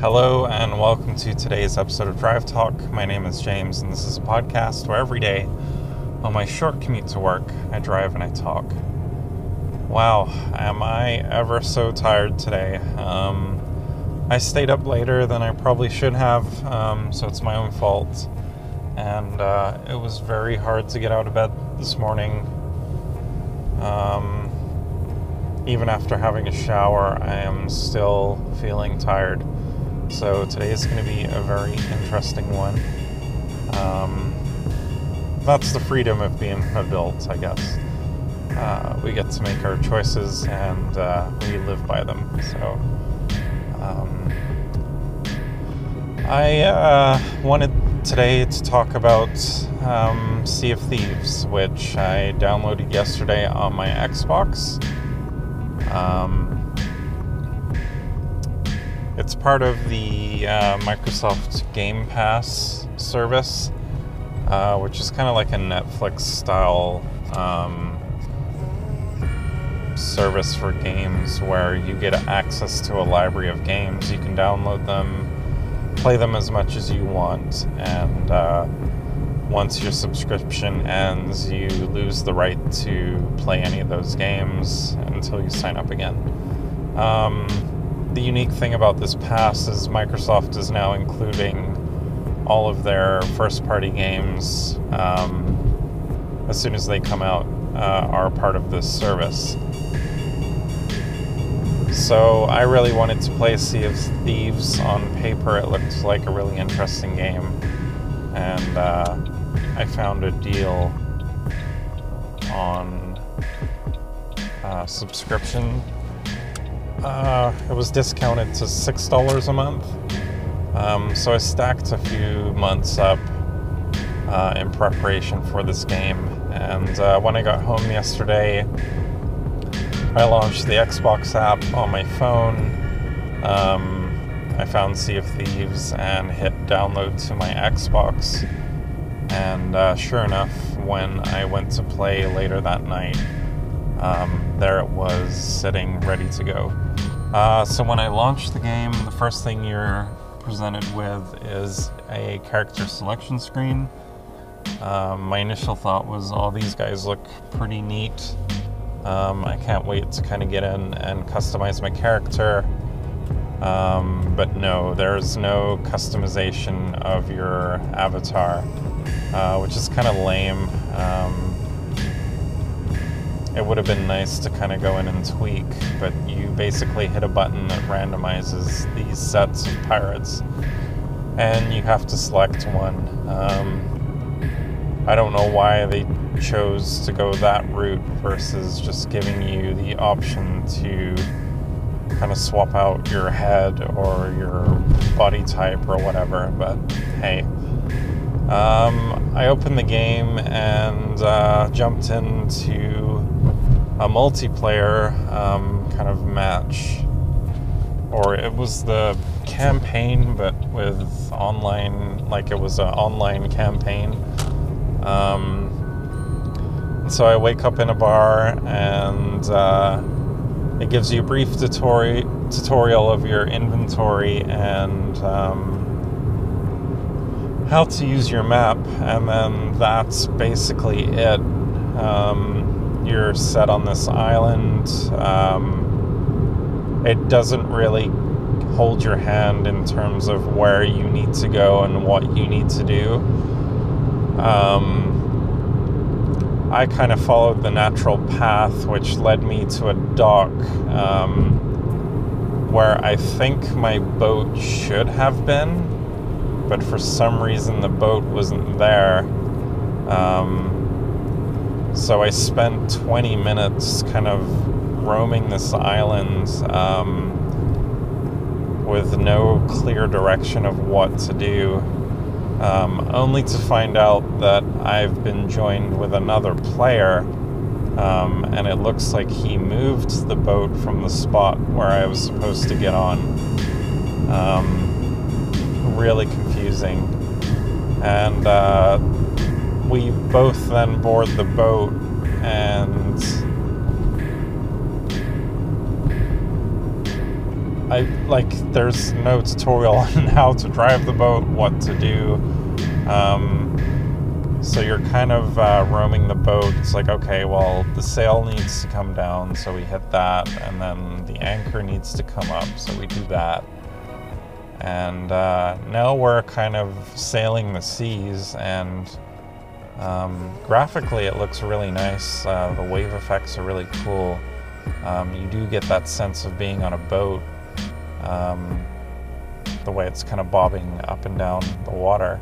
Hello, and welcome to today's episode of Drive Talk. My name is James, and this is a podcast where every day on my short commute to work, I drive and I talk. Wow, am I ever so tired today? Um, I stayed up later than I probably should have, um, so it's my own fault. And uh, it was very hard to get out of bed this morning. Um, even after having a shower, I am still feeling tired. So today is going to be a very interesting one. Um, that's the freedom of being an adult, I guess. Uh, we get to make our choices and uh, we live by them. So um, I uh, wanted today to talk about um, Sea of Thieves, which I downloaded yesterday on my Xbox. Um, it's part of the uh, Microsoft Game Pass service, uh, which is kind of like a Netflix style um, service for games where you get access to a library of games. You can download them, play them as much as you want, and uh, once your subscription ends, you lose the right to play any of those games until you sign up again. Um, the unique thing about this pass is Microsoft is now including all of their first party games um, as soon as they come out uh, are part of this service. So I really wanted to play Sea of Thieves on paper. It looked like a really interesting game. And uh, I found a deal on uh, subscription uh, it was discounted to six dollars a month. Um, so I stacked a few months up uh, in preparation for this game. And uh, when I got home yesterday, I launched the Xbox app on my phone. Um, I found Sea of Thieves and hit download to my Xbox. And uh, sure enough, when I went to play later that night, um, there it was sitting ready to go. Uh, so when I launch the game, the first thing you're presented with is a character selection screen. Um, my initial thought was, oh, these guys look pretty neat. Um, I can't wait to kind of get in and customize my character. Um, but no, there's no customization of your avatar, uh, which is kind of lame. Um, it would have been nice to kind of go in and tweak, but you basically hit a button that randomizes these sets of pirates, and you have to select one. Um, I don't know why they chose to go that route versus just giving you the option to kind of swap out your head or your body type or whatever, but hey. Um, I opened the game and uh, jumped into a multiplayer um, kind of match, or it was the campaign, but with online, like it was an online campaign. Um, so I wake up in a bar and uh, it gives you a brief tutori- tutorial of your inventory and um, how to use your map, and then that's basically it. Um, you're set on this island. Um, it doesn't really hold your hand in terms of where you need to go and what you need to do. Um, I kind of followed the natural path, which led me to a dock um, where I think my boat should have been, but for some reason the boat wasn't there. Um, so I spent 20 minutes kind of roaming this island um, with no clear direction of what to do, um, only to find out that I've been joined with another player. Um, and it looks like he moved the boat from the spot where I was supposed to get on. Um, really confusing. And uh, we both then board the boat and I like there's no tutorial on how to drive the boat, what to do. Um, so you're kind of uh, roaming the boat. It's like, okay, well, the sail needs to come down, so we hit that, and then the anchor needs to come up, so we do that. And uh, now we're kind of sailing the seas, and um, graphically it looks really nice. Uh, the wave effects are really cool. Um, you do get that sense of being on a boat, um, the way it's kind of bobbing up and down the water.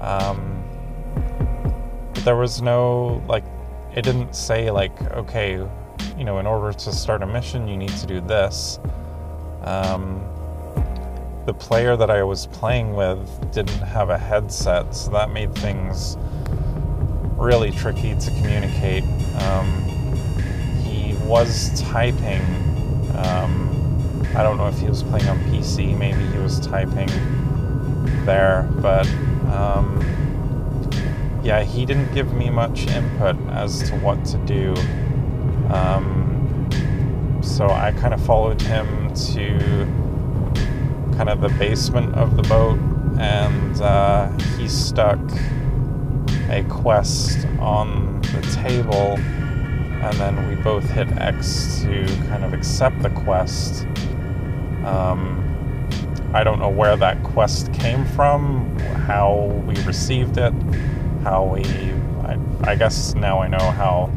Um, but there was no, like, it didn't say, like, okay, you know, in order to start a mission, you need to do this. Um, the player that I was playing with didn't have a headset, so that made things really tricky to communicate. Um, he was typing. Um, I don't know if he was playing on PC, maybe he was typing there, but um, yeah, he didn't give me much input as to what to do. Um, so I kind of followed him to kind of the basement of the boat, and uh, he stuck a quest on the table, and then we both hit X to kind of accept the quest. Um, I don't know where that quest came from, how we received it, how we. I, I guess now I know how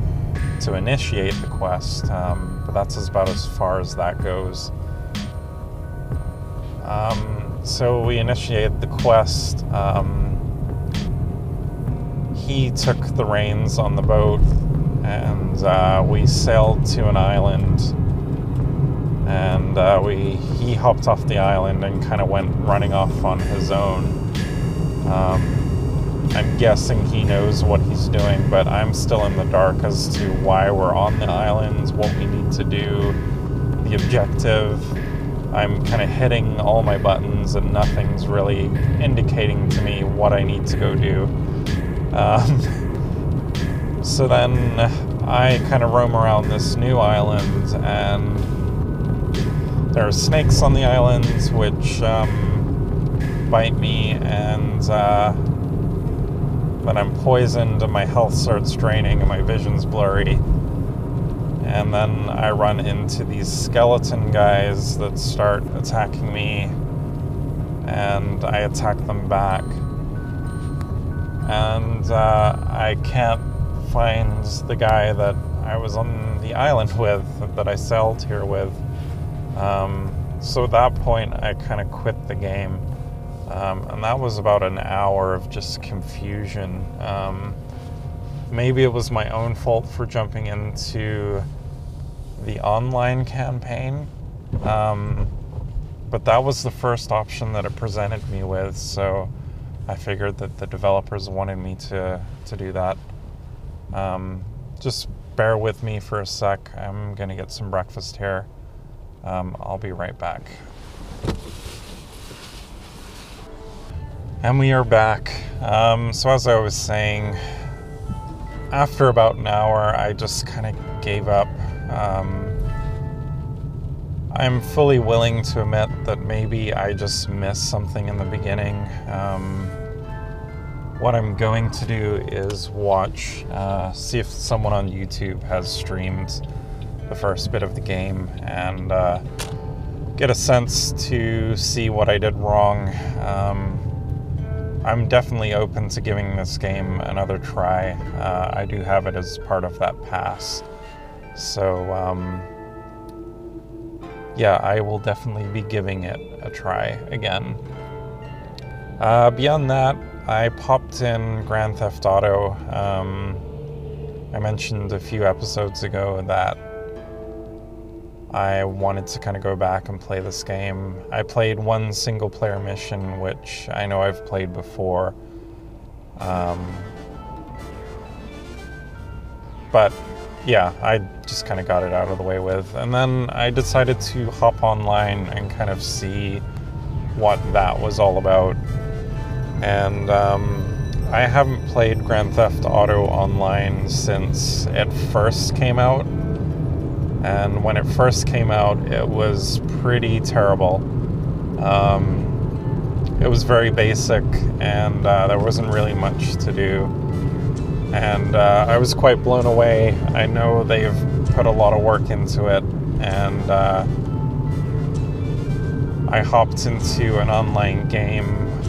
to initiate the quest, um, but that's about as far as that goes. Um, so we initiated the quest. Um, he took the reins on the boat, and uh, we sailed to an island. And uh, we he hopped off the island and kind of went running off on his own. Um, I'm guessing he knows what he's doing, but I'm still in the dark as to why we're on the islands what we need to do, the objective. I'm kind of hitting all my buttons, and nothing's really indicating to me what I need to go do. Um, so then I kind of roam around this new island, and there are snakes on the island which um, bite me, and uh, then I'm poisoned, and my health starts draining, and my vision's blurry. And then I run into these skeleton guys that start attacking me, and I attack them back and uh, I can't find the guy that I was on the island with, that I sailed here with. Um, so at that point, I kind of quit the game. Um, and that was about an hour of just confusion. Um, maybe it was my own fault for jumping into the online campaign. Um, but that was the first option that it presented me with, so I figured that the developers wanted me to, to do that. Um, just bear with me for a sec. I'm to get some breakfast here. Um, I'll be right back. And we are back. Um, so, as I was saying, after about an hour, I just kind of gave up. Um, I'm fully willing to admit that maybe I just missed something in the beginning. Um, what I'm going to do is watch, uh, see if someone on YouTube has streamed the first bit of the game and uh, get a sense to see what I did wrong. Um, I'm definitely open to giving this game another try. Uh, I do have it as part of that pass. So, um, yeah, I will definitely be giving it a try again. Uh, beyond that, I popped in Grand Theft Auto. Um, I mentioned a few episodes ago that I wanted to kind of go back and play this game. I played one single player mission, which I know I've played before. Um, but yeah, I just kind of got it out of the way with. And then I decided to hop online and kind of see what that was all about. And um, I haven't played Grand Theft Auto Online since it first came out. And when it first came out, it was pretty terrible. Um, it was very basic, and uh, there wasn't really much to do. And uh, I was quite blown away. I know they've put a lot of work into it, and uh, I hopped into an online game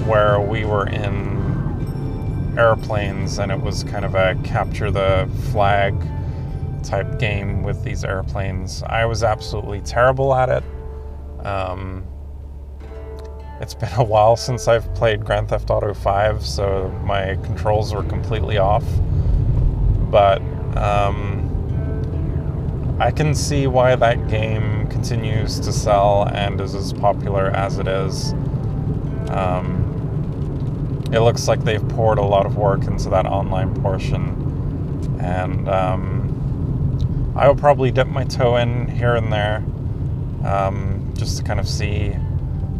where we were in airplanes, and it was kind of a capture the flag type game with these airplanes. I was absolutely terrible at it. Um, it's been a while since I've played Grand Theft Auto 5, so my controls were completely off. But um, I can see why that game continues to sell and is as popular as it is. Um, it looks like they've poured a lot of work into that online portion, and um, I will probably dip my toe in here and there um, just to kind of see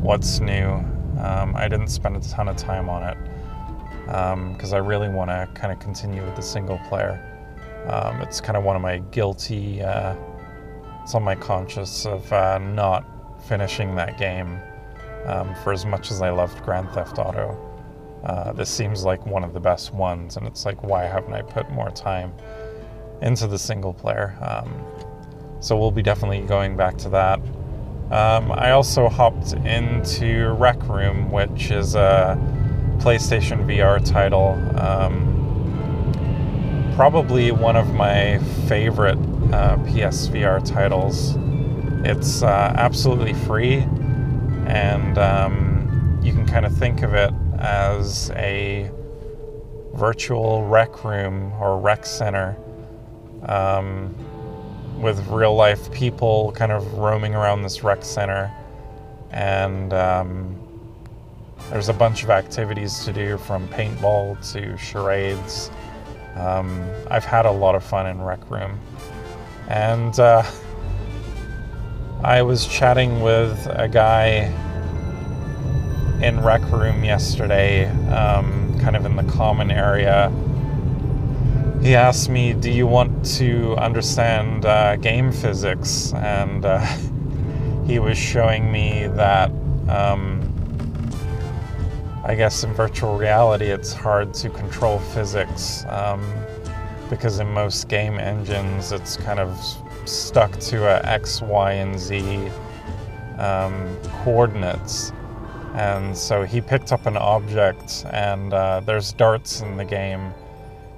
what's new. Um, I didn't spend a ton of time on it because um, I really want to kind of continue with the single player. Um, it's kind of one of my guilty, uh, it's on my conscience of uh, not finishing that game um, for as much as I loved Grand Theft Auto. Uh, this seems like one of the best ones, and it's like, why haven't I put more time into the single player? Um, so we'll be definitely going back to that. Um, I also hopped into Rec Room, which is a PlayStation VR title. Um, probably one of my favorite uh, PSVR titles. It's uh, absolutely free, and um, you can kind of think of it as a virtual rec room or rec center. Um, with real life people kind of roaming around this rec center. And um, there's a bunch of activities to do from paintball to charades. Um, I've had a lot of fun in Rec Room. And uh, I was chatting with a guy in Rec Room yesterday, um, kind of in the common area he asked me, Do you want to understand uh, game physics? And uh, he was showing me that, um, I guess in virtual reality, it's hard to control physics um, because in most game engines, it's kind of stuck to a X, Y, and Z um, coordinates. And so he picked up an object, and uh, there's darts in the game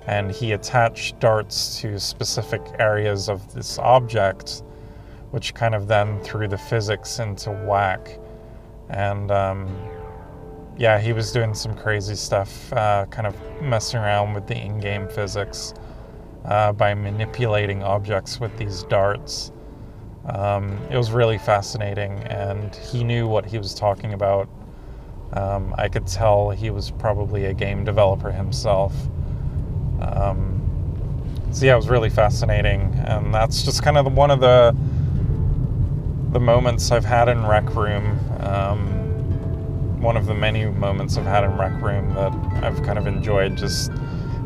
and he attached darts to specific areas of this object, which kind of then threw the physics into whack. And um, yeah, he was doing some crazy stuff, uh, kind of messing around with the in game physics uh, by manipulating objects with these darts. Um, it was really fascinating, and he knew what he was talking about. Um, I could tell he was probably a game developer himself. Um, so yeah, it was really fascinating, and that's just kind of one of the the moments I've had in Rec Room. One of the many moments I've had in Rec Room that I've kind of enjoyed just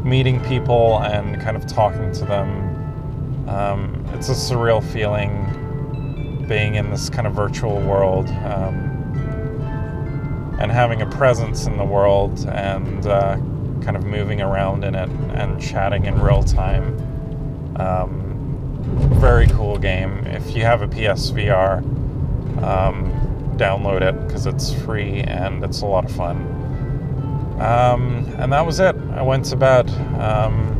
meeting people and kind of talking to them. Um, it's a surreal feeling being in this kind of virtual world um, and having a presence in the world and uh, kind of moving around in it and chatting in real time. Um, very cool game. If you have a PSVR, um, download it because it's free and it's a lot of fun. Um, and that was it. I went to bed. Um,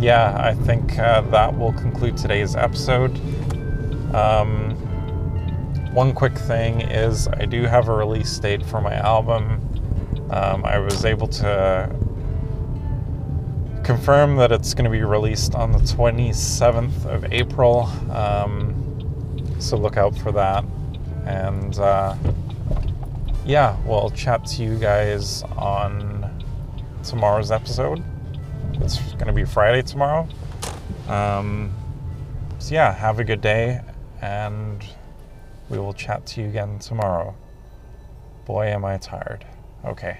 yeah, I think uh, that will conclude today's episode. Um, one quick thing is, I do have a release date for my album. Um, I was able to confirm that it's going to be released on the 27th of April. Um, so look out for that. And uh, yeah, we'll chat to you guys on tomorrow's episode. It's going to be Friday tomorrow. Um, so yeah, have a good day, and we will chat to you again tomorrow. Boy, am I tired. Okay.